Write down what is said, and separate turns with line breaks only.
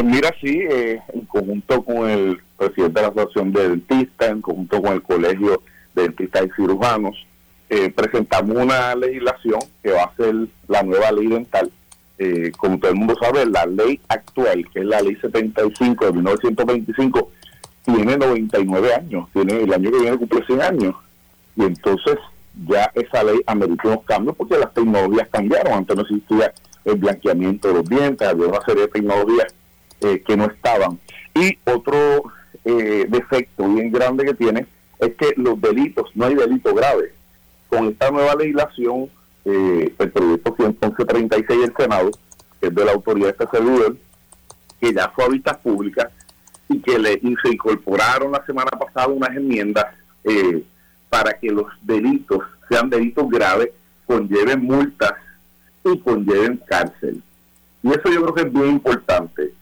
Pues mira, sí, eh, en conjunto con el presidente de la Asociación de Dentistas, en conjunto con el Colegio de Dentistas y Cirujanos, eh, presentamos una legislación que va a ser la nueva ley dental. Eh, como todo el mundo sabe, la ley actual, que es la ley 75 de 1925, tiene 99 años, tiene el año que viene cumple 100 años. Y entonces ya esa ley amerita unos cambios porque las tecnologías cambiaron. Antes no existía el blanqueamiento de los dientes, había una serie de tecnologías eh, que no estaban. Y otro eh, defecto bien grande que tiene es que los delitos, no hay delito grave. Con esta nueva legislación, eh, el proyecto 11136 del Senado, que es de la autoridad de este servidor, que ya fue a vistas públicas y que le, se incorporaron la semana pasada unas enmiendas eh, para que los delitos sean delitos graves, conlleven multas y conlleven cárcel. Y eso yo creo que es bien importante.